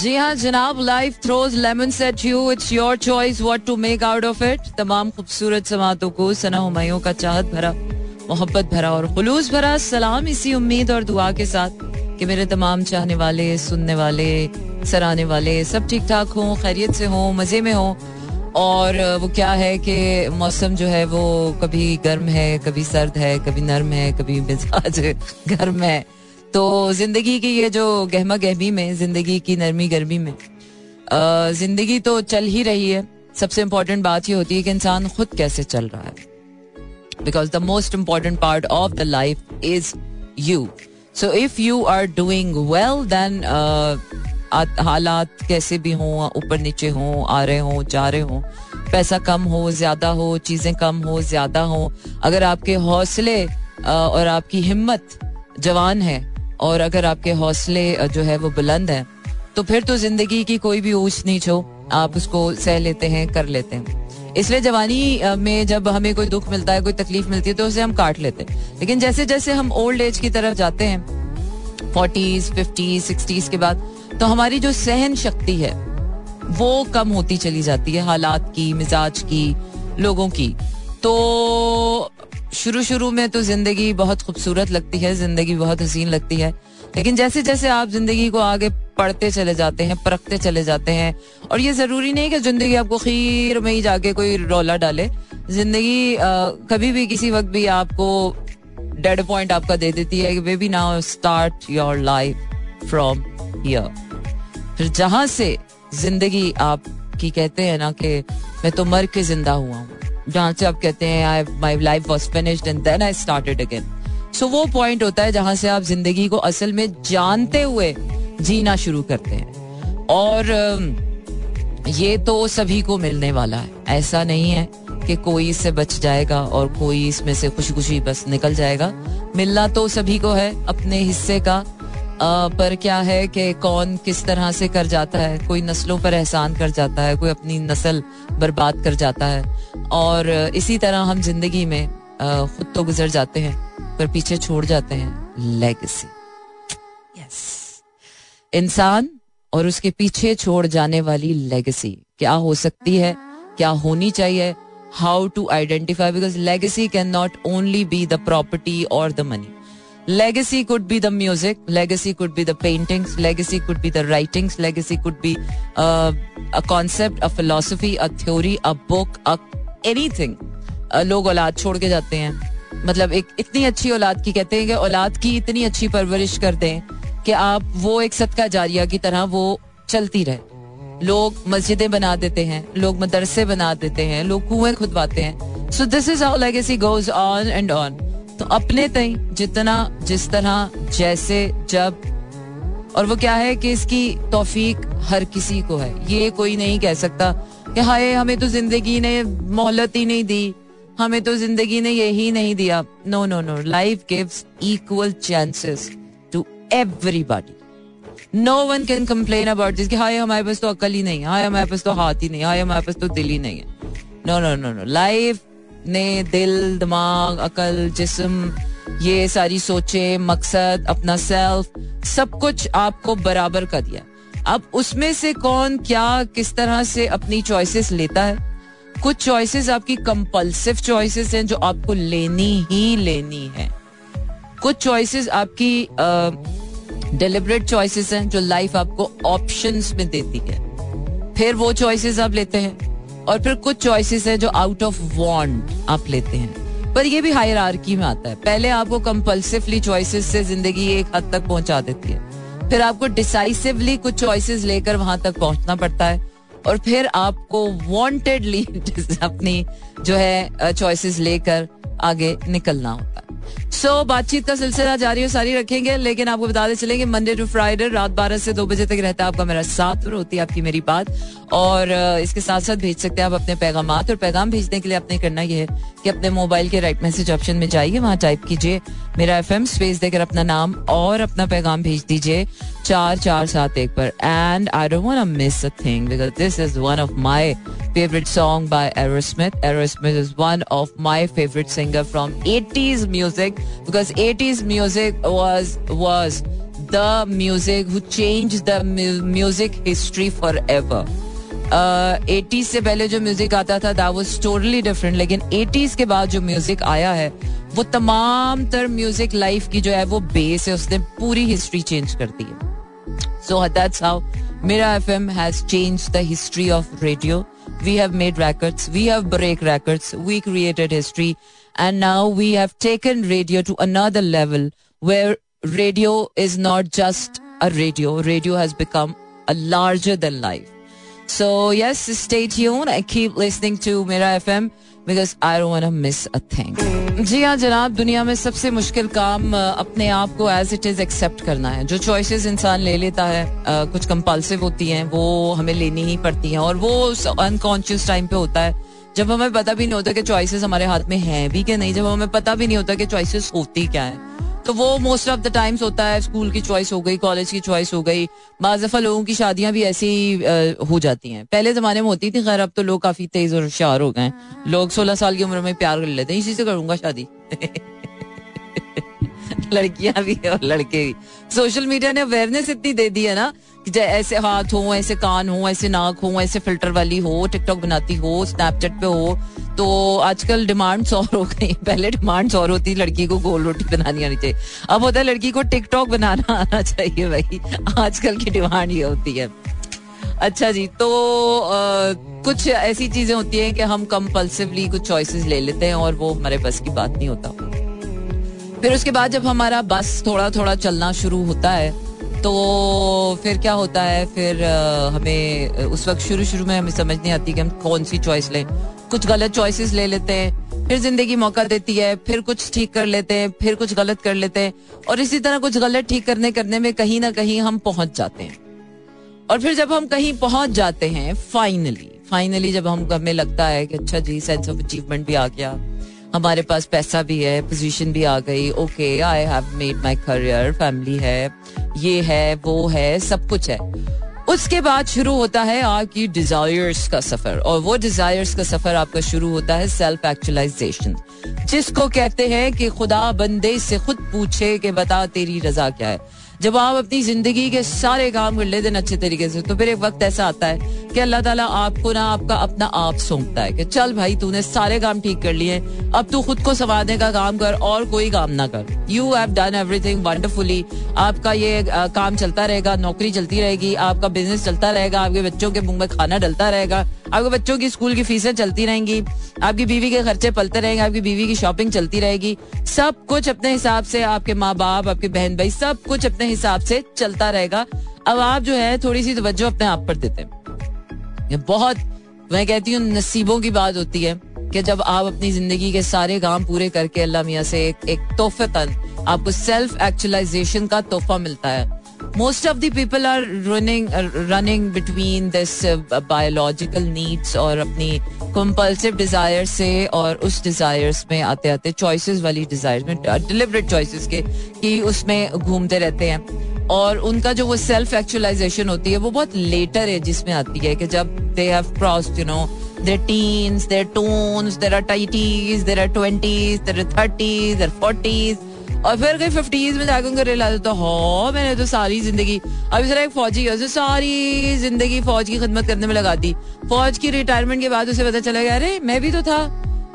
जी हाँ जनाब life throws lemons at you it's your choice what to make out of it तमाम खूबसूरत समातों को सना हुमायूं का चाहत भरा, मोहब्बत भरा और खुलूस भरा सलाम इसी उम्मीद और दुआ के साथ कि मेरे तमाम चाहने वाले, सुनने वाले, सराहने वाले सब ठीक ठाक हों, खैरियत से हों, मज़े में हों। और वो क्या है कि मौसम जो है वो कभी गर्म है, कभी सर्द है, कभी नर्म है, कभी मिजाज गर्म है। तो ज़िंदगी की ये जो गहमा गहमी में, ज़िंदगी की नरमी गर्मी में ज़िंदगी तो चल ही रही है। सबसे इम्पोर्टेंट बात ये होती है कि इंसान खुद कैसे चल रहा है। Because the most important part of the life is you so if you are doing well then हालात कैसे भी हों, ऊपर नीचे हों, आ रहे हों, जा रहे हों, पैसा कम हो, ज़्यादा हो, चीज़ें कम हो, ज़्यादा हो, अगर आपके हौसले और आपकी हिम्मत जवान है और अगर आपके हौसले जो है वो बुलंद है तो फिर तो ज़िंदगी की कोई भी ऊंच नीच हो, आप उसको सह लेते हैं, कर लेते हैं। इसलिए जवानी में जब हमें कोई दुख मिलता है, कोई तकलीफ़ मिलती है तो उसे हम काट लेते हैं। लेकिन जैसे जैसे हम ओल्ड एज की तरफ़ जाते हैं, फोर्टीज, फिफ्टीज, सिक्सटीज के बाद तो हमारी जो सहन शक्ति है, वो कम होती चली जाती है, हालात की, मिजाज की, लोगों की। तो शुरू शुरू में तो ज़िंदगी बहुत खूबसूरत लगती है, ज़िंदगी बहुत हसीन लगती है। लेकिन जैसे जैसे आप ज़िंदगी को आगे पढ़ते चले जाते हैं, परखते चले जाते हैं, और ये ज़रूरी नहीं कि ज़िंदगी आपको खीर में ही जाके कोई रोला डाले। ज़िंदगी कभी भी किसी वक्त भी आपको डेड पॉइंट आपका दे देती है कि baby now start your life from here फिर जहाँ से ज़िंदगी आपकी कहते हैं ना कि मैं तो मर के ज़िंदा हुआ हूँ। जहाँ से आप कहते हैं I my life was finished and then I started again so वो पॉइंट होता है जहाँ से आप ज़िंदगी को असल में जानते हुए जीना शुरू करते हैं। और ये तो सभी को मिलने वाला है। ऐसा नहीं है कि कोई इससे बच जाएगा और कोई इसमें से खुशी खुशी बस निकल जाएगा। मिलना तो सभी को है अपने हिस्से का। पर क्या है कि कौन किस तरह से कर जाता है? कोई नस्लों पर एहसान कर जाता है, कोई अपनी नस्ल बर्बाद कर जाता है। और इसी तरह हम ज़िंदगी में खुद तो गुजर जाते हैं, पर पीछे छोड़ जाते हैं। लेगेसी यस इंसान और उसके पीछे छोड़ जाने वाली लेगेसी क्या हो सकती है? क्या होनी चाहिए? How to identify because legacy can not only be the property और the money legacy could be the music legacy could be the paintings legacy could be the writings legacy could be uh, a concept a philosophy a theory a book a anything uh, लोग औलाद छोड़ के जाते हैं मतलब एक इतनी अच्छी औलाद की कहते हैं कि औलाद की इतनी अच्छी परवरिश कर दें कि आप वो एक सदका जारिया की तरह वो चलती रहे लोग मस्जिदें बना देते हैं लोग मदरसे बना देते हैं लोग कुएँ खुदवाते हैं so this is how legacy goes on and on तो अपने तई जितना, जिस तरह, जैसे, जब। और वो क्या है कि इसकी तौफीक हर किसी को है। ये कोई नहीं कह सकता कि हाय, हमें तो ज़िंदगी ने मोहलत ही नहीं दी। हमें तो ज़िंदगी ने यही नहीं दिया। No no no life gives equal chances to everybody no one can complain about this कि हाय, हमारे पास तो अकल ही नहीं है। हाय, हमारे पास तो हाथ ही नहीं हाय, हमारे पास तो दिल ही नहीं है। No no no no life ने दिल, दिमाग, अकल, जिस्म, ये सारी सोचे, मकसद, अपना सेल्फ सब कुछ आपको बराबर कर दिया। अब उसमें से कौन क्या, किस तरह से अपनी चॉइसेस लेता है? कुछ चॉइसेस आपकी कंपल्सिव चॉइसेस हैं जो आपको लेनी ही लेनी है। कुछ चॉइसेस आपकी डिलिबरेट चॉइसेस हैं जो लाइफ आपको ऑप्शंस में देती है। फिर वो चॉइसेस आप लेते हैं। और फिर कुछ चॉइसेस है जो आउट ऑफ़ वांट आप लेते हैं। पर ये भी हायर आर्की में आता है। पहले आपको कंपल्सिवली चॉइसेस से ज़िंदगी एक हद तक पहुँचा देती है। फिर आपको डिसाइसिवली कुछ चॉइसेस लेकर वहाँ तक पहुँचना पड़ता है। और फिर आपको वांटेडली अपनी जो है चॉइसेस लेकर आगे निकलना होता है। सो so, बातचीत का सिलसिला जारी और सारी रखेंगे लेकिन आपको बताते चलेंगे मंडे टू फ्राइडे रात बारह से दो बजे तक रहता है आपका मेरा साथ और होती है आपकी मेरी बात। और इसके साथ साथ भेज सकते हैं आप अपने पैगाम और पैगाम भेजने के लिए आपने करना यह है कि अपने मोबाइल के राइट मैसेज ऑप्शन में जाइए वहाँ टाइप कीजिए मेरा एफ़ एम स्पेस देकर अपना नाम और अपना पैगाम भेज दीजिए चार चार सात एक पर। And I don't miss a thing because this is one of song by Aerosmith. Aerosmith is one of my favorite singer from 80s music. Because 80s music was was the music who change the music history forever eighties से पहले जो music आता था that was totally different लेकिन eighties के बाद जो music आया है, वो तमाम तर म्यूज़िक लाइफ की जो है, वो बेस है, उसने पूरी हिस्ट्री चेंज कर दी है. So that's how Mera F M has change the history of radio we have made records, we have break records, we created history. And now we have taken radio to another level where radio is not just a radio radio has become a larger than life So yes, stay tuned and keep listening to Mera FM because I don't want to miss a thing. जी हाँ जनाब दुनिया में सबसे मुश्किल काम अपने आप को एज इट इज़ एक्सेप्ट करना है जो चॉइसेस इंसान ले लेता है कुछ कंपल्सिव होती हैं वो हमें लेनी ही पड़ती हैं और वो अनकॉन्शियस टाइम पे होता है जब हमें पता भी नहीं होता कि चॉइसेस हमारे हाथ में हैं भी कि नहीं, जब हमें पता भी नहीं होता कि चॉइसेस होती क्या है तो वो मोस्ट ऑफ़ द टाइम्स होता है स्कूल की चॉइस हो गई कॉलेज की चॉइस हो गई। बाजफा लोगों की शादियाँ भी ऐसी हो जाती हैं। पहले जमाने में होती थी, खैर अब तो लोग काफ़ी तेज और होशियार हो गए लोग सोलह साल की उम्र में प्यार कर लेते हैं, इसी से करूँगा शादी। लड़कियाँ भी और लड़के भी। सोशल मीडिया ने अवेयरनेस इतनी दे दी है ना ऐसे हाथ हो ऐसे कान हो ऐसे नाक हो ऐसे फ़िल्टर वाली हो टिकटॉक बनाती हो स्नैपचैट पे हो तो आजकल डिमांड और हो गई। पहले डिमांड और होती लड़की को गोल रोटी बनानी आनी चाहिए। अब होता है लड़की को टिकटॉक बनाना आना चाहिए भाई। आजकल की डिमांड ये होती है। अच्छा जी तो आ, कुछ ऐसी चीज़ें होती हैं कि हम कंपल्सिवली कुछ चॉइसेस ले लेते हैं और वो हमारे बस की बात नहीं होता। फिर उसके बाद जब हमारा बस थोड़ा थोड़ा चलना शुरू होता है तो फिर क्या होता है? फिर हमें उस वक्त शुरू शुरू में हमें समझ नहीं आती कि हम कौन सी चॉइस लें। कुछ गलत चॉइसेस ले लेते हैं, फिर ज़िंदगी मौका देती है, फिर कुछ ठीक कर लेते हैं, फिर कुछ गलत कर लेते हैं। और इसी तरह कुछ गलत ठीक करने करने में कहीं ना कहीं हम पहुँच जाते हैं। और फिर जब हम कहीं पहुँच जाते हैं फाइनली फाइनली जब हम, हमें लगता है कि अच्छा जी सेंस ऑफ़ अचीवमेंट भी आ गया। हमारे पास पैसा भी है पोजीशन भी आ गई। Okay I have made my career family है, ये है, वो है, सब कुछ है। उसके बाद शुरू होता है आपकी डिजायर्स का सफ़र। और वो डिजायर्स का सफ़र आपका शुरू होता है सेल्फ एक्चुअलाइजेशन जिसको कहते हैं कि खुदा बंदे से खुद पूछे कि बता तेरी रजा क्या है। जब आप अपनी ज़िंदगी के सारे काम कर लेते हैं अच्छे तरीके से तो फिर एक वक्त ऐसा आता है कि अल्लाह ताला आपको ना आपका अपना आप सौंपता है कि चल भाई, तूने सारे काम ठीक कर लिए, अब तू खुद को संवारने का काम कर और कोई काम ना कर। You have done everything wonderfully आपका ये काम चलता रहेगा, नौकरी चलती रहेगी, आपका बिज़नेस चलता रहेगा, आपके बच्चों के मुँह में खाना डलता रहेगा, आपके बच्चों की स्कूल की फीसें चलती रहेंगी, आपकी बीवी के खर्चे पलते रहेंगे, आपकी बीवी की शॉपिंग चलती रहेगी। सब कुछ अपने हिसाब से आपके माँ बाप, आपके बहन भाई, सब कुछ अपने हिसाब से चलता रहेगा। अब आप जो है थोड़ी सी तवज्जो अपने आप पर देते हैं। ये बहुत मैं कहती हूँ नसीबों की बात होती है कि जब आप अपनी ज़िंदगी के सारे काम पूरे करके अल्लाह मियाँ से एक, एक तोहफे तन आपको सेल्फ एक्चुअलाइजेशन का तोहफा मिलता है। Most of the people are running running between this biological needs और अपनी कंपल्सिव डिज़ायर से और उस डिज़ायर में आते आते चॉइसेस वाली डिजायर्स में uh, डिलिबरेट चॉइसेस के, कि उसमें घूमते रहते हैं। और उनका जो वो सेल्फ एक्चुअलाइजेशन होती है, वो बहुत लेटर है जिसमें आती है कि जब they have cross you know their teens their tones their are टाइटीज their are twenties their are thirties their forties और फिर कहीं फिफ्टीज में जाकर उनको रियलाइज़ होता हो। मैंने तो सारी ज़िंदगी अभी सर एक फौजी है सारी ज़िंदगी फौज की खिदमत करने में लगा दी। फौज की रिटायरमेंट के बाद उसे पता चला गया अरे मैं भी तो था।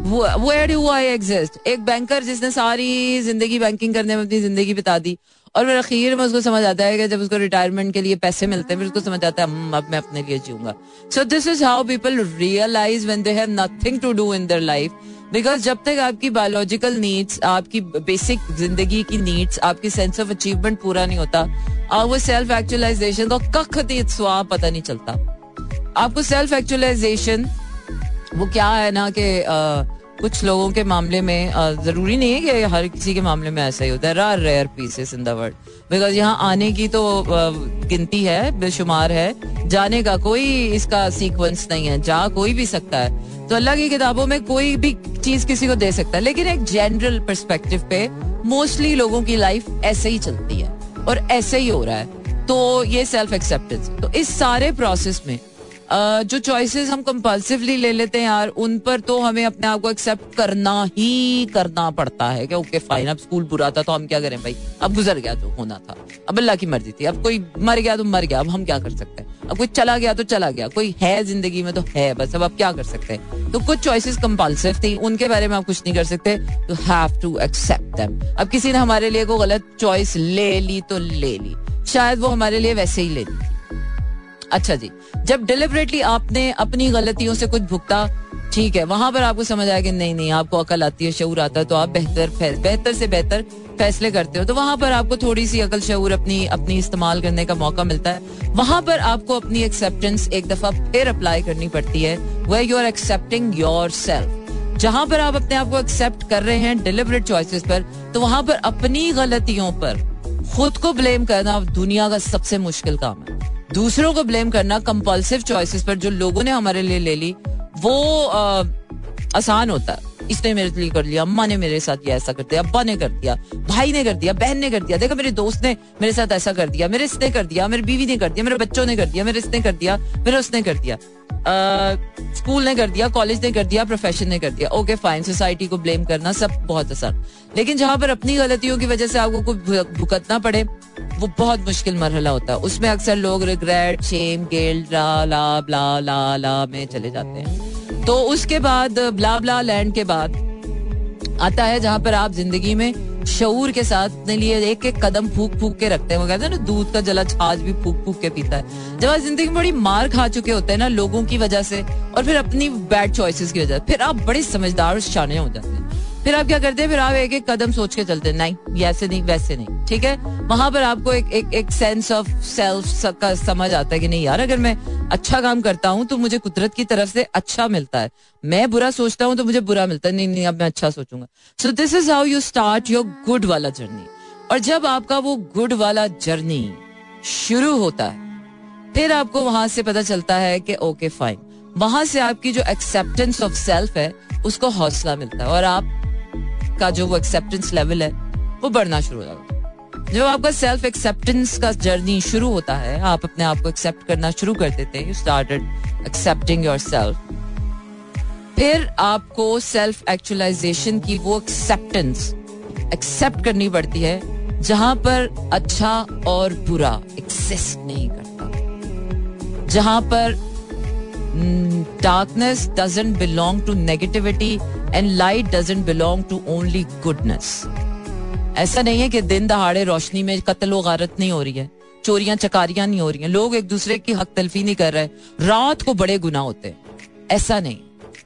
वो एड हुआ एग्जिस्ट एक बैंकर जिसने सारी ज़िंदगी बैंकिंग करने में अपनी ज़िंदगी बिता दी। और फिर अखीर में उसको समझ आता है कि जब उसको रिटायरमेंट के लिए पैसे मिलते हैं फिर उसको समझ आता है हम्म, अब मैं अपने लिए जीऊँगा। So this is how people realise when they have nothing to do in their life because जब तक आपकी बायोलॉजिकल नीड्स आपकी बेसिक ज़िंदगी की नीड्स आपकी सेंस ऑफ़ अचीवमेंट पूरा नहीं होता वो सेल्फ एक्चुअलाइजेशन का कख दे पता नहीं चलता। आपको सेल्फ एक्चुअलाइजेशन वो क्या है ना कि कुछ लोगों के मामले में ज़रूरी नहीं है कि हर किसी के मामले में ऐसा ही होता है are rare pieces in the world because यहाँ आने की तो गिनती है, बेशुमार है। जाने का कोई इसका सीक्वेंस नहीं है। जा कोई भी सकता है। तो अल्लाह की किताबों में कोई भी चीज़ किसी को दे सकता है। लेकिन एक जनरल परस्पेक्टिव पे मोस्टली लोगों की लाइफ ऐसे ही चलती है। और ऐसे ही हो रहा है। तो ये सेल्फ एक्सेप्टेंस तो इस सारे प्रोसेस में जो चॉइसेस हम कंपल्सिवली ले लेते हैं यार, उन पर तो हमें अपने आप को एक्सेप्ट करना ही करना पड़ता है कि ओके फाइन अब स्कूल बुरा था तो हम क्या करें भाई? अब गुजर गया जो होना था। अब अल्लाह की मर्ज़ी थी। अब कोई मर गया तो मर गया, अब हम क्या कर सकते हैं? अब कोई चला गया तो चला गया, कोई है ज़िंदगी में तो है बस, अब आप क्या कर सकते हैं? तो कुछ चॉइसेस कंपल्सिव थी, उनके बारे में आप कुछ नहीं कर सकते। तो हैव टू एक्सेप्ट देम अब किसी ने हमारे लिए कोई गलत चॉइस ले ली तो ले ली। शायद वो हमारे लिए वैसे ही ले ली। अच्छा जी। जब डिलिबरेटली आपने अपनी गलतियों से कुछ भुगता, ठीक है, वहाँ पर आपको समझ आया कि नहीं नहीं, आपको अकल आती है, शऊर आता है तो आप बेहतर बेहतर से बेहतर फैसले करते हो। तो वहाँ पर आपको थोड़ी सी अकल, शऊर अपनी अपनी इस्तेमाल करने का मौका मिलता है। वहाँ पर आपको अपनी एक्सेप्टेंस एक दफ़ा फिर अप्लाई करनी पड़ती है way you are accepting yourself जहाँ पर आप अपने आप को एक्सेप्ट कर रहे हैं डिलिबरेट चॉइसेस पर तो वहाँ पर अपनी गलतियों पर खुद को ब्लेम करना दुनिया का सबसे मुश्किल काम है। दूसरों को ब्लेम करना कंपल्सिव चॉइसेस पर जो लोगों ने हमारे लिए ले ली वो आसान होता है इसने मेरे लिए कर लिया अम्मा ने मेरे साथ ये ऐसा कर दिया अब्बा ने कर दिया भाई ने कर दिया बहन ने कर दिया देखो मेरे दोस्त ने मेरे साथ ऐसा कर दिया मेरे इसने कर दिया मेरी बीवी ने कर दिया मेरे बच्चों ने कर दिया मेरे इसने कर दिया मेरे उसने कर दिया स्कूल ने कर दिया कॉलेज ने कर दिया प्रोफेशन ने कर दिया ओके फाइन सोसाइटी को ब्लेम करना सब बहुत आसान लेकिन जहाँ पर अपनी गलतियों की वजह से आपको भुगतना पड़े वो बहुत मुश्किल मरहला होता है। उसमें अक्सर लोग regret shame guilt la la blah la la में चले जाते हैं। तो उसके बाद ब्ला ब्ला लैंड के बाद आता है जहाँ पर आप ज़िंदगी में शऊर के साथ अपने लिए एक एक कदम फूक फूक के रखते हैं। वो कहते हैं ना, दूध का जला छाछ भी फूक फूक के पीता है। जब आप ज़िंदगी में बड़ी मार खा चुके होते हैं ना, लोगों की वजह से, और फिर अपनी बैड चॉइसेस की वजह से, फिर आप बड़े समझदार शाने हो जाते हैं। फिर आप क्या करते हैं? फिर आप एक एक कदम सोच के चलते हैं। नहीं ऐसे नहीं, वैसे नहीं, ठीक है? वहाँ पर आपको एक एक एक सेंस ऑफ़ सेल्फ का समझ आता है कि नहीं यार, अगर मैं अच्छा काम करता हूँ तो मुझे कुदरत की तरफ़ से अच्छा मिलता है। मैं बुरा सोचता हूँ तो मुझे बुरा मिलता है। नहीं नहीं, अब मैं अच्छा सोचूँगा। So this is how you start your good वाला जर्नी और जब आपका वो गुड वाला जर्नी शुरू होता है, फिर आपको वहाँ से पता चलता है कि ओके फाइन वहाँ से आपकी जो एक्सेप्टेंस ऑफ़ सेल्फ है, उसको हौसला मिलता है। और आप का जो वो एक्सेप्टेंस लेवल है, वो बढ़ना शुरू हो जाता है। जब आपका सेल्फ एक्सेप्टेंस का जर्नी शुरू होता है, आप अपने आप को एक्सेप्ट करना शुरू कर देते हैं you started accepting your self फिर आपको सेल्फ एक्चुअलाइजेशन की वो एक्सेप्टेंस एक्सेप्ट करनी पड़ती है, जहाँ पर अच्छा और बुरा एक्सिस्ट नहीं करता। जहाँ पर darkness doesn't belong to negativity and light doesn't belong to only goodness ऐसा नहीं है कि दिन दहाड़े रोशनी में कत्ल गारत नहीं हो रही है। चोरियाँ, चकारियाँ नहीं हो रही हैं। लोग एक दूसरे की हक तलफी नहीं कर रहे। रात को बड़े गुना होते हैं। ऐसा नहीं।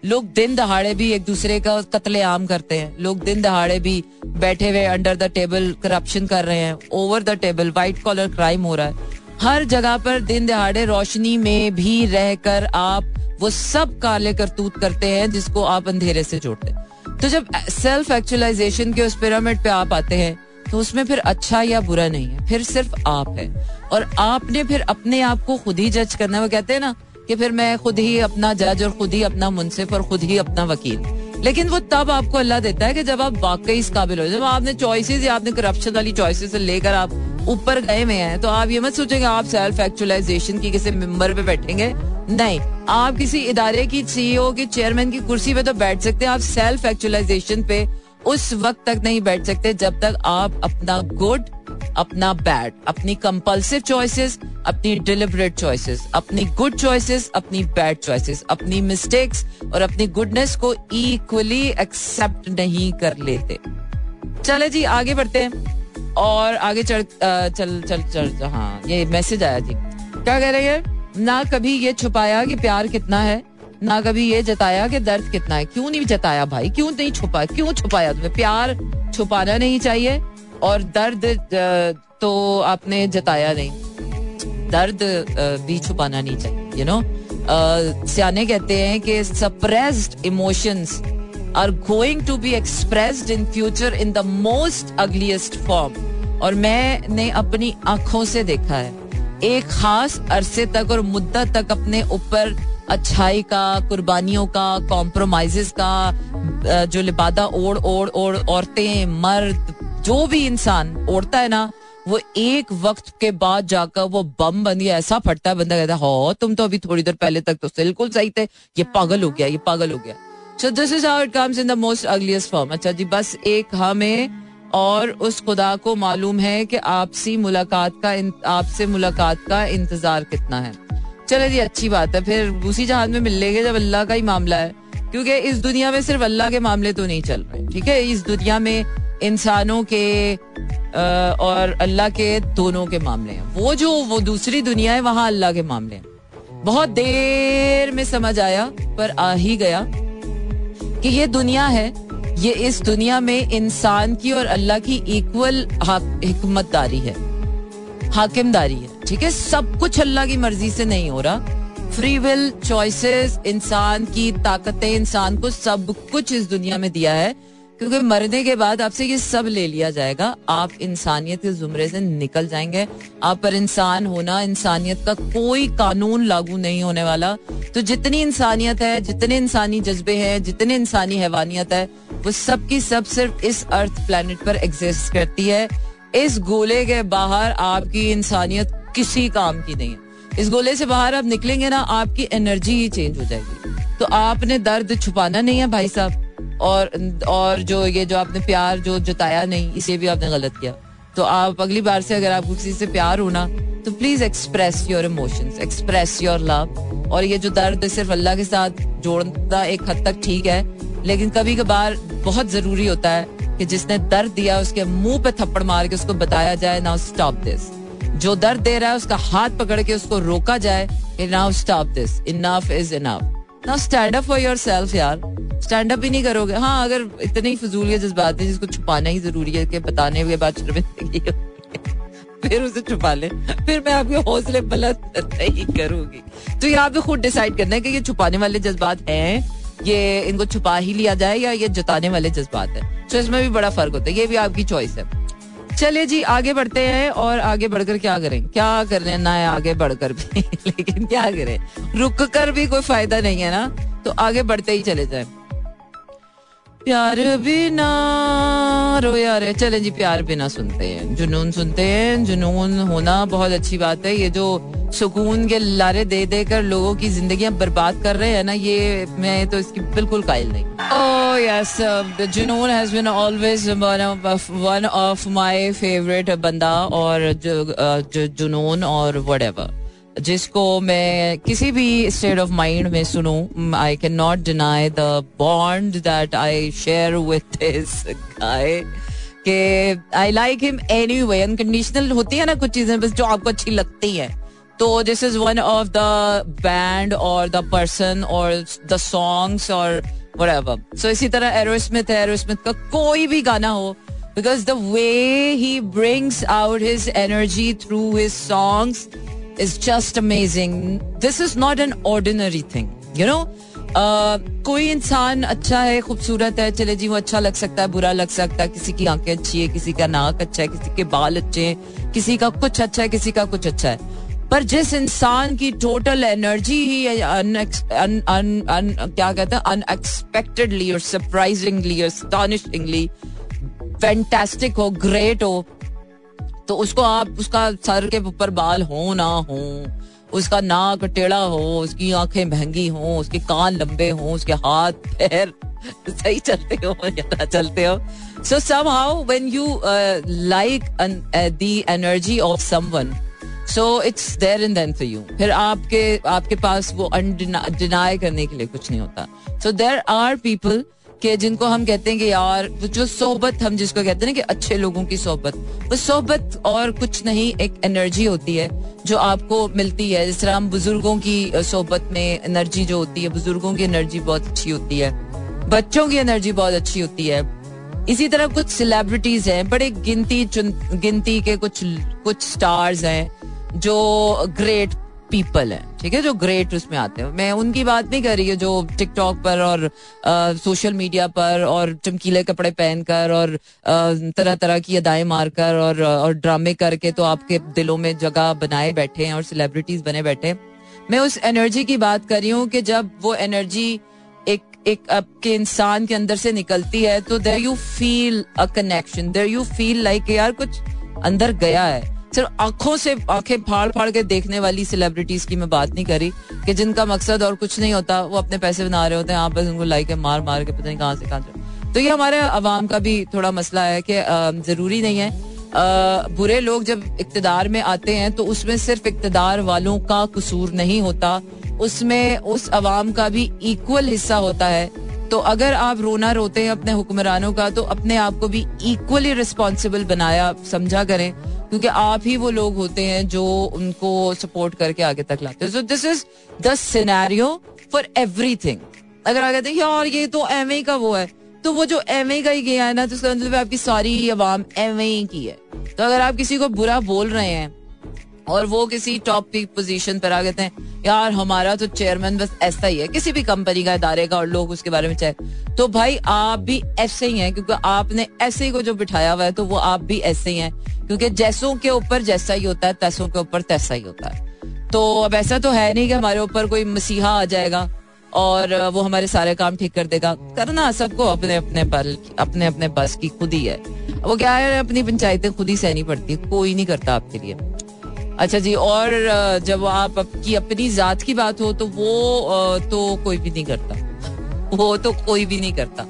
लोग दिन दहाड़े भी एक दूसरे का कत्ले आम करते हैं। लोग दिन दहाड़े भी बैठे हुए अंडर द टेबल करप्शन कर रहे हैं। Over the table white collar crime हो रहा है। हर जगह पर दिन दहाड़े रोशनी में भी रहकर आप वो सब काले करतूत करते हैं जिसको आप अंधेरे से जोड़ते तो जब सेल्फ एक्चुअलाइजेशन के उस पिरामिड पे आप आते हैं तो उसमें फिर अच्छा या बुरा नहीं है, फिर सिर्फ़ आप है। और आपने फिर अपने आप को खुद ही जज करना वो कहते हैं ना कि फिर मैं खुद ही अपना जज और खुद ही अपना मुनसिफ और खुद ही अपना वकील। लेकिन वो तब आपको अल्लाह देता है कि जब आप वाकई इस काबिल हो। जब आपने चॉइसेस या आपने करप्शन वाली चॉइसेस से लेकर आप ऊपर गए हुए हैं तो आप ये मत सोचेंगे आप सेल्फ एक्चुअलाइजेशन की किसी मेंबर पे बैठेंगे। नहीं, आप किसी इदारे की सीईओ की चेयरमैन की कुर्सी पे तो बैठ सकते हैं, आप सेल्फ एक्चुअलाइजेशन पे उस वक्त तक नहीं बैठ सकते जब तक आप अपना गुड अपना बैड अपनी कंपल्सिव चॉइसेस अपनी डिलिबरेट चॉइसेस अपनी गुड चॉइसेस अपनी बैड चॉइसेस अपनी मिस्टेक्स और अपनी गुडनेस को इक्वली एक्सेप्ट नहीं कर लेते। चले जी, आगे बढ़ते हैं। और आगे चढ़ चल चल चल हाँ ये मैसेज आया जी क्या कह रहे हैं ना कभी ये छुपाया कि प्यार कितना है, ना कभी ये जताया कि दर्द कितना है। क्यों नहीं जताया भाई? क्यों नहीं छुपा, क्यों छुपाया तुम्हें? प्यार छुपाना नहीं चाहिए और दर्द तो आपने जताया नहीं। दर्द भी छुपाना नहीं चाहिए यू नो सियाने कहते हैं कि suppressed emotions are going to be expressed in future in the most ugliest form और मैंने अपनी आँखों से देखा है। एक खास अरसे तक और मुद्दत तक अपने ऊपर अच्छाई का, कुर्बानियों का कॉम्प्रोमाइजेस का जो लिबादा ओढ़ ओढ़ ओढ़, औरतें, मर्द, जो भी इंसान ओढ़ता है ना, वो एक वक्त के बाद जाकर वो बम बन गया, ऐसा फटता है, बंदा कहता है, हो, तुम तो अभी थोड़ी देर पहले तक तो बिल्कुल सही थे, ये पागल हो गया, ये पागल हो गया। So this is how it comes in the most ugliest form अच्छा जी बस एक हमें और उस खुदा को मालूम है कि आपसी मुलाकात का आपसे मुलाकात का इंतज़ार कितना है चले जी अच्छी बात है फिर उसी जहाज़ में मिल लेंगे जब अल्लाह का ही मामला है क्योंकि इस दुनिया में सिर्फ़ अल्लाह के मामले तो नहीं चल रहे ठीक है इस दुनिया में इंसानों के और अल्लाह के दोनों के मामले हैं वो जो वो दूसरी दुनिया है वहाँ अल्लाह के मामले हैं बहुत देर में समझ आया पर आ ही गया कि ये दुनिया है, ये इस दुनिया में इंसान की और अल्लाह की इक्वल हिकमतदारी है, हाकिमदारी है, ठीक है? सब कुछ अल्लाह की मर्ज़ी से नहीं हो रहा। फ्री विल चॉइसेस इंसान की ताकतें, इंसान को सब कुछ इस दुनिया में दिया है। क्योंकि मरने के बाद आपसे ये सब ले लिया जाएगा। आप इंसानियत के जुमरे से निकल जाएँगे। आप पर इंसान होना, इंसानियत का कोई कानून लागू नहीं होने वाला। तो जितनी इंसानियत है, जितने इंसानी जज्बे हैं, जितने इंसानी हैवानियत है, वो सब की सब सिर्फ़ इस अर्थ प्लेनेट पर एग्जिस्ट करती है। इस गोले के बाहर आपकी इंसानियत किसी काम की नहीं है। इस गोले से बाहर आप निकलेंगे ना, आपकी एनर्जी ही चेंज हो जाएगी। तो आपने दर्द छुपाना नहीं है भाई साहब। और और जो ये जो आपने प्यार जो जताया, नहीं, इसे भी आपने गलत किया। तो आप अगली बार से अगर आपको किसी से प्यार होना तो please express your emotions express your love और ये जो दर्द सिर्फ़ अल्लाह के साथ जोड़ना एक हद तक ठीक है। लेकिन कभी कभार बहुत ज़रूरी होता है कि जिसने दर्द दिया, उसके मुँह पे थप्पड़ मार के उसको बताया जाए नाउ स्टॉप दिस जो दर्द दे रहा है, उसका हाथ पकड़ के उसको रोका जाए now stop this enough is enough now stand up for yourself यार स्टैंड अप ही नहीं करोगे हाँ अगर इतने ही फजूल जज्बात है जिसको छुपाना ही ज़रूरी है कि बताने के बाद शर्मिंदगी फिर उसे छुपा ले फिर मैं आपके हौसले बुलंद नहीं करूँगी तो ये पे खुद डिसाइड करना है कि ये छुपाने वाले जज्बात हैं ये इनको छुपा ही लिया जाए या ये जताने वाले जज्बात है तो इसमें भी बड़ा फ़र्क होता है ये भी आपकी चॉइस है चलिए जी, आगे बढ़ते हैं और आगे बढ़कर क्या करें? क्या कर रहे ना है आगे बढ़कर भी। लेकिन क्या करें? रुक कर भी कोई फ़ायदा नहीं है ना? तो आगे बढ़ते ही चले जाए। प्यार बिना, रो यार। चले जी, प्यार बिना सुनते हैं। जुनून सुनते हैं। जुनून होना बहुत अच्छी बात है। ये जो सुकून के लारे दे दे कर लोगों की ज़िंदगी बर्बाद कर रहे हैं ना, ये मैं तो इसकी बिल्कुल कायल नहीं। ओह yes Junoon has been always one of my favourite बंदा और जो जुनून और व्हाटएवर जिसको मैं किसी भी स्टेट ऑफ़ माइंड में सुनूं I can not deny the bond that I share with this guy के I like him anyway unconditional होती है ना कुछ चीज़ें, बस जो आपको अच्छी लगती है। तो this is one of the band और द पर्सन और द सॉन्ग्स और whatever. सो इसी तरह एरोस्मिथ है। एरोस्मिथ का कोई भी गाना हो because the way he brings out his energy through his songs is just amazing this is not an ordinary thing you know कोई इंसान अच्छा है, खूबसूरत है, चले जी वो अच्छा लग सकता है, बुरा लग सकता है, किसी की आँखें अच्छी है, किसी का नाक अच्छा है, किसी के बाल अच्छे हैं, किसी का कुछ अच्छा है, किसी का कुछ अच्छा है। पर जिस इंसान की टोटल एनर्जी ही क्या कहते हैं अनएक्सपेक्टेडली और सरप्राइजिंगली और स्टॉनिशिंगली फैंटास्टिक हो ग्रेट हो तो उसको आप, उसका सर के ऊपर बाल हो ना हो, उसका नाक टेढ़ा हो, उसकी आँखें महँगी हो, उसके कान लंबे हो, उसके हाथ, पैर, सही चलते हो या ना चलते हो। So somehow when you like the energy of someone so it's there in then for you फिर आपके आपके पास वो डिनाई करने के लिए कुछ नहीं होता। सो देर आर पीपल कि जिनको हम कहते हैं कि यार जो सोहबत हम जिसको कहते हैं कि अच्छे लोगों की सोहबत, वो सोहबत और कुछ नहीं, एक एनर्जी होती है जो आपको मिलती है। जिस तरह हम बुज़ुर्गों की सोहबत में एनर्जी जो होती है, बुज़ुर्गों की एनर्जी बहुत अच्छी होती है, बच्चों की एनर्जी बहुत अच्छी होती है। इसी तरह कुछ सेलिब्रिटीज हैं, बड़े गिनती गिनती के कुछ कुछ स्टार्स हैं, जो ग्रेट पीपल है, ठीक है, जो ग्रेट उसमें आते हैं। मैं उनकी बात नहीं कर रही है जो टिकटॉक पर और सोशल मीडिया पर और चमकीले कपड़े पहनकर और तरह तरह की अदाएँ मारकर और और ड्रामे करके तो आपके दिलों में जगह बनाए बैठे हैं और सेलिब्रिटीज बने बैठे मैं उस एनर्जी की बात कर रही हूँ कि जब वो एनर्जी एक एक आपके इंसान के अंदर से निकलती है तो there you feel a connection there you feel like यार कुछ अंदर गया है। सिर्फ़ आँखों से आँखें फाड़ फाड़ के देखने वाली सेलिब्रिटीज की मैं बात नहीं करी कि जिनका मकसद और कुछ नहीं होता, वो अपने पैसे बना रहे होते हैं आप बस उनको लाइक मार मार के पता नहीं कहाँ से कहाँ तो ये हमारे आवाम का भी थोड़ा मसला है कि ज़रूरी नहीं है। बुरे लोग जब इकतदार में आते हैं तो उसमें सिर्फ़ इकतदार वालों का कसूर नहीं होता। उसमें उस अवाम का भी इक्वल हिस्सा होता है। तो अगर आप रोना रोते हैं अपने हुक्मरानों का तो अपने आप को भी इक्वली रिस्पॉन्सिबल बनाया, समझा करें। क्योंकि आप ही वो लोग होते हैं जो उनको सपोर्ट करके आगे तक लाते हैं। So this is the scenario for everything अगर आ कहते हैं ये तो एम का वो है। तो वो जो एम का ही गया है ना तो उसका मतलब आपकी सारी आवाम एम की है। तो अगर आप किसी को बुरा बोल रहे हैं और वो किसी टॉप की पोजीशन पर आ गए हैं यार, हमारा तो चेयरमैन बस ऐसा ही है, किसी भी कंपनी का इदारे का और लोग उसके बारे में चाहे। तो भाई, आप भी ऐसे ही हैं, क्योंकि आपने ऐसे ही को जो बिठाया हुआ है तो वो आप भी ऐसे ही हैं। क्योंकि जैसों के ऊपर जैसा ही होता है, तैसों के ऊपर तैसा ही होता है। तो अब ऐसा तो है नहीं कि हमारे ऊपर कोई मसीहा आ जाएगा और वो हमारे सारे काम ठीक कर देगा। करना सबको अपने अपने बल, अपने अपने बस की खुद ही है। वो क्या है, अपनी पंचायतें खुद ही सहनी पड़ती है, कोई नहीं करता आपके लिए। अच्छा जी, और जब आप की अपनी जात की बात हो तो वो तो कोई भी नहीं करता। वो तो कोई भी नहीं करता।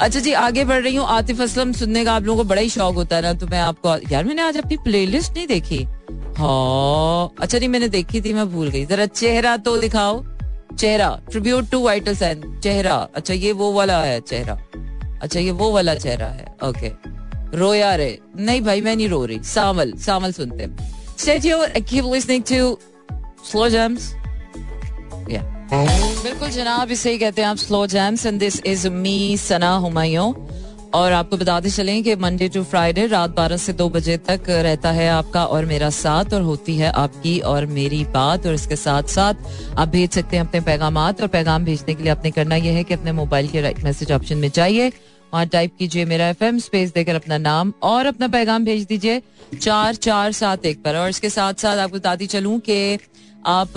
अच्छा जी, आगे बढ़ रही हूँ। आतिफ असलम सुनने का आप लोगों को बड़ा ही शौक होता है ना तो मैं आपको, यार मैंने आज अपनी प्लेलिस्ट नहीं देखी? हाँ अच्छा नहीं मैंने देखी थी, मैं भूल गई। जरा चेहरा तो दिखाओ। चेहरा ट्रिब्यूट टू वाइटल सैन चेहरा अच्छा ये वो वाला है चेहरा। अच्छा ये वो वाला चेहरा है ओके रोया रे। नहीं भाई, मैं नहीं रो रही। सावल सावल सुनते हैं। Stay tuned and keep listening to Slow Jams. Yeah. बिल्कुल जनाब, इसे ही कहते हैं आप slow jams and this is me Sana Humayun और आपको बताते चलें कि मंडे टू फ्राइडे रात 12 से 2 बजे तक रहता है आपका और मेरा साथ और होती है आपकी और मेरी बात और इसके साथ साथ आप भेज सकते हैं अपने पैगाम और पैगाम भेजने के लिए आपने करना यह है कि अपने मोबाइल के राइट मैसेज ऑप्शन में जाइए वहाँ टाइप कीजिए मेरा एफएम स्पेस देकर अपना नाम और अपना पैगाम भेज दीजिए चार चार सात एक पर। और इसके साथ साथ आपको बताती चलूँ कि आप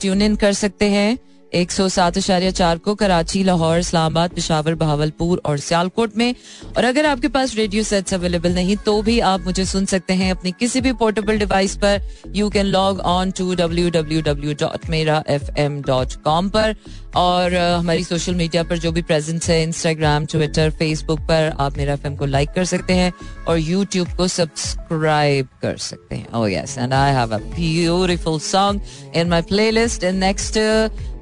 ट्यून इन कर सकते हैं। एक सौ सात अशारिया चार को कराची, लाहौर, इस्लामाबाद, पिशावर, बहावलपुर और सियालकोट में। और अगर आपके पास रेडियो सेट्स अवेलेबल नहीं तो भी आप मुझे सुन सकते हैं अपनी किसी भी पोर्टेबल डिवाइस पर। You can log on to W W W dot Mera F M dot com पर। और हमारी सोशल मीडिया पर जो भी प्रेजेंस है इंस्टाग्राम ट्विटर फेसबुक पर, आप मेरा एफ़ को लाइक कर सकते हैं और यूट्यूब को सब्सक्राइब कर सकते हैं। ओह yes and I have a beautiful song in my playlist and next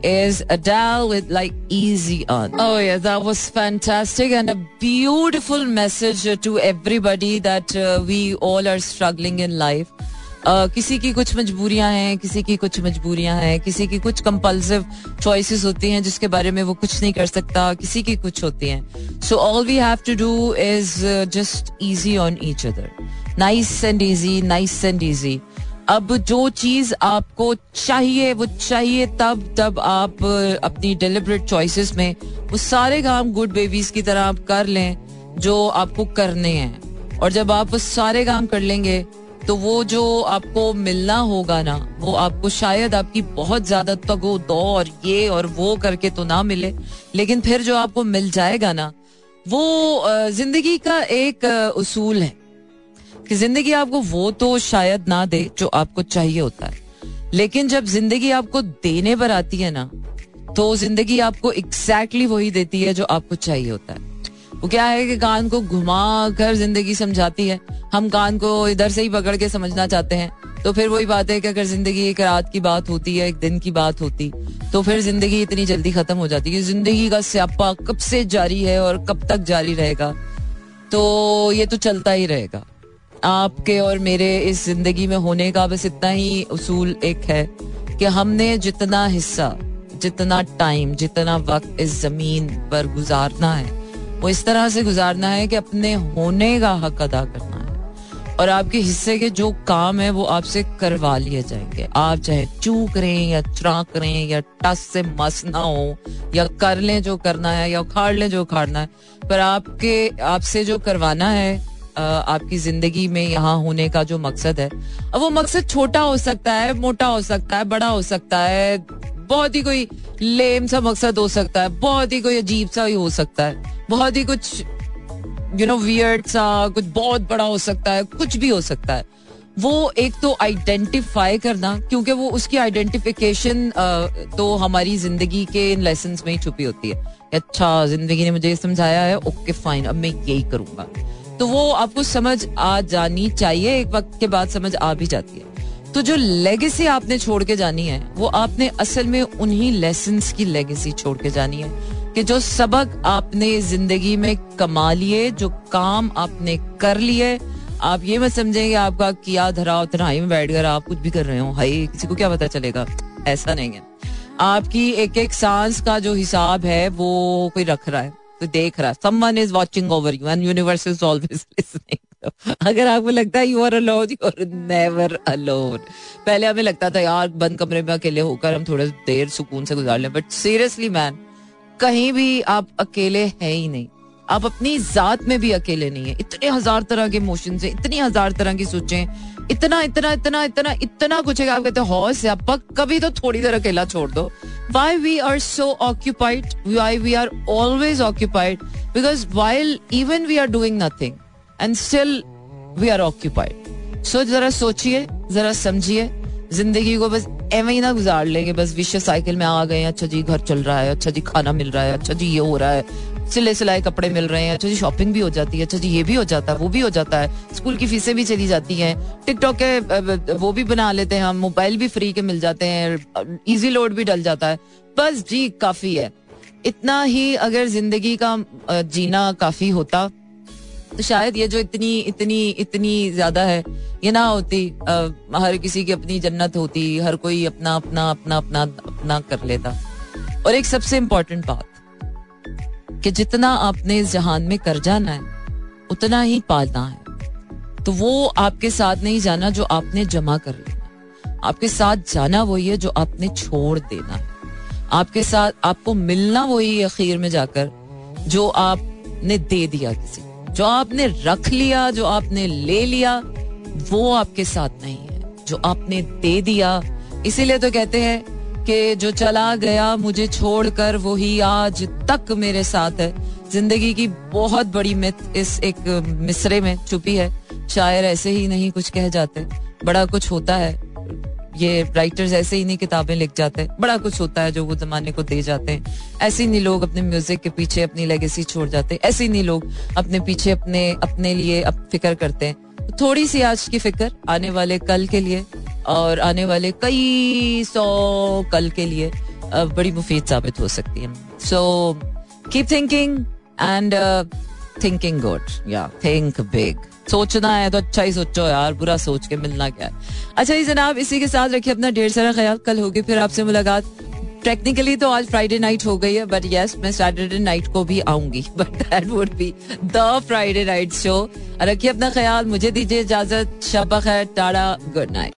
is Adele with like Easy On. Oh yeah, that was fantastic and a beautiful message to everybody that uh, we all are struggling in life. Uh, किसी की कुछ मजबूरियाँ हैं किसी की कुछ मजबूरियाँ हैं किसी की कुछ कंपल्सिव चॉइसेस होती हैं जिसके बारे में वो कुछ नहीं कर सकता किसी की कुछ होती हैं so all we have to do is just easy on each other nice and easy nice and easy अब जो चीज़ आपको चाहिए, वो चाहिए तब तब आप अपनी डिलिबरेट चॉइसेस में वो सारे काम गुड बेबीज की तरह आप कर लें जो आपको करने हैं। और जब आप वो सारे काम कर लेंगे तो वो जो आपको मिलना होगा ना, वो आपको शायद आपकी बहुत ज़्यादा तगो, दो और ये और वो करके तो ना मिले, लेकिन फिर जो आपको मिल जाएगा ना, वो ज़िंदगी का एक उसूल है। कि ज़िंदगी आपको वो तो शायद ना दे जो आपको चाहिए होता है। लेकिन जब ज़िंदगी आपको देने पर आती है ना तो ज़िंदगी आपको एग्जैक्टली वही देती है जो आपको चाहिए होता है। वो क्या है कि कान को घुमा कर ज़िंदगी समझाती है। हम कान को इधर से ही पकड़ के समझना चाहते हैं तो फिर वही बात है कि अगर ज़िंदगी एक रात की बात होती है, एक दिन की बात होती तो फिर ज़िंदगी इतनी जल्दी खत्म हो जाती है ज़िंदगी का स्यापा कब से जारी है और कब तक जारी रहेगा तो ये तो चलता ही रहेगा। आपके और मेरे इस ज़िंदगी में होने का बस इतना ही उसूल एक है कि हमने जितना हिस्सा, जितना टाइम जितना वक्त इस ज़मीन पर गुजारना है, वो इस तरह से गुजारना है कि अपने होने का हक अदा करना है। और आपके हिस्से के जो काम है वो आपसे करवा लिए जाएँगे। आप चाहे चू करें या चुरा करें या टस से मस ना हो, या कर लें जो करना है या उखाड़ लें जो उखाड़ना है, पर आपके, आपसे जो करवाना है आपकी ज़िंदगी में यहाँ होने का जो मकसद है। अब वो मकसद छोटा हो सकता है, मोटा हो सकता है, बड़ा हो सकता है, बहुत ही कोई लेम सा मकसद हो सकता है, बहुत ही कोई अजीब सा ही हो सकता है, बहुत ही कुछ यू नो वियर्ड सा, कुछ बहुत बड़ा हो सकता है, कुछ भी हो सकता है। वो एक तो आइडेंटिफाई करना, क्योंकि वो उसकी आइडेंटिफिकेशन तो हमारी ज़िंदगी के इन लेसन में ही छुपी होती है। अच्छा ज़िंदगी ने मुझे समझाया है ओके फाइन अब मैं यही करूँगा। तो वो आपको समझ आ जानी चाहिए, एक वक्त के बाद समझ आ भी जाती है। तो जो लेगेसी आपने छोड़ के जानी है, वो आपने असल में उन्हीं लेसन की लेगेसी छोड़ के जानी है कि जो सबक आपने ज़िंदगी में कमा लिए, जो काम आपने कर लिए, आप ये मत समझेंगे आपका किया धरा उतना में बैठ कर आप कुछ भी कर रहे हो। हाई किसी को क्या पता चलेगा? ऐसा नहीं है। आपकी एक एक सांस का जो हिसाब है, वो कोई रख रहा है। तो देख रहा someone is watching over you and universe is always listening अगर आपको लगता है you are alone you are never alone पहले हमें लगता था, यार, बंद कमरे में अकेले होकर हम थोड़ा देर सुकून से गुजार लें। बट सीरियसली मैन कहीं भी आप अकेले हैं ही नहीं। आप अपनी जात में भी अकेले नहीं है। इतने हज़ार तरह के इमोशन है, इतनी हज़ार तरह की सोचें, इतना इतना इतना इतना इतना कुछ है आप कहते हैं, हौस या पक कभी तो थोड़ी देर अकेला छोड़ दो। Why we are so occupied why we are always occupied because while even we are doing nothing and still we are occupied so जरा सोचिए, जरा समझिए, ज़िंदगी को बस एवं ही ना गुजार लेंगे बस विश्व साइकिल में आ गए अच्छा जी, घर चल रहा है अच्छा जी, खाना मिल रहा है अच्छा जी, ये हो रहा है सिले सिलाए कपड़े मिल रहे हैं अच्छा जी शॉपिंग भी हो जाती है अच्छा जी ये भी हो जाता है वो भी हो जाता है। स्कूल की फीसें भी चली जाती हैं। टिकटॉक के वो भी बना लेते हैं हम मोबाइल भी फ्री के मिल जाते हैं इजी लोड भी डल जाता है। बस जी काफ़ी है। इतना ही अगर ज़िंदगी का जीना काफ़ी होता तो शायद ये जो इतनी इतनी इतनी ज़्यादा है ये ना होती आ, हर किसी की अपनी जन्नत होती हर कोई अपना अपना अपना अपना अपना कर लेता। और एक सबसे इम्पोर्टेंट बात कि जितना आपने इस जहान में कर जाना है, उतना ही पालना है। तो वो आपके साथ नहीं जाना जो आपने जमा कर लेना आपके साथ जाना वही है जो आपने छोड़ देना है। आपके साथ, आपको मिलना वही अखीर में जाकर जो आपने दे दिया किसी जो आपने रख लिया, जो आपने ले लिया, वो आपके साथ नहीं है। जो आपने दे दिया, इसीलिए तो कहते हैं कि जो चला गया मुझे छोड़कर वही आज तक मेरे साथ है। ज़िंदगी की बहुत बड़ी मिथ इस एक मिसरे में छुपी है। शायर ऐसे ही नहीं कुछ कह जाते। बड़ा कुछ होता है। ये राइटर्स ऐसे ही नहीं किताबें लिख जाते। बड़ा कुछ होता है जो वो जमाने को दे जाते हैं। ऐसे ही नहीं लोग अपने म्यूज़िक के पीछे अपनी लेगेसी छोड़ जाते। हैं ऐसे नहीं लोग अपने पीछे अपने अपने लिए अब फ़िक्र करते हैं। थोड़ी सी आज की फ़िक्र आने वाले कल के लिए और आने वाले कई सौ कल के लिए बड़ी मुफीद साबित हो सकती है। So keep thinking and thinking good या थिंक बिग सोचना है तो अच्छा ही सोचो यार, बुरा सोच के मिलना क्या है? अच्छा जी जनाब, इसी के साथ रखिए अपना ढेर सारा ख्याल। कल होगी फिर आपसे मुलाकात। टेक्निकली तो आज फ्राइडे नाइट हो गई है बट यस मैं सैटरडे नाइट को भी आऊँगी but that would be the Friday night show रखिए अपना ख्याल, मुझे दीजिए इजाज़त शब खैर टाड़ा गुड नाइट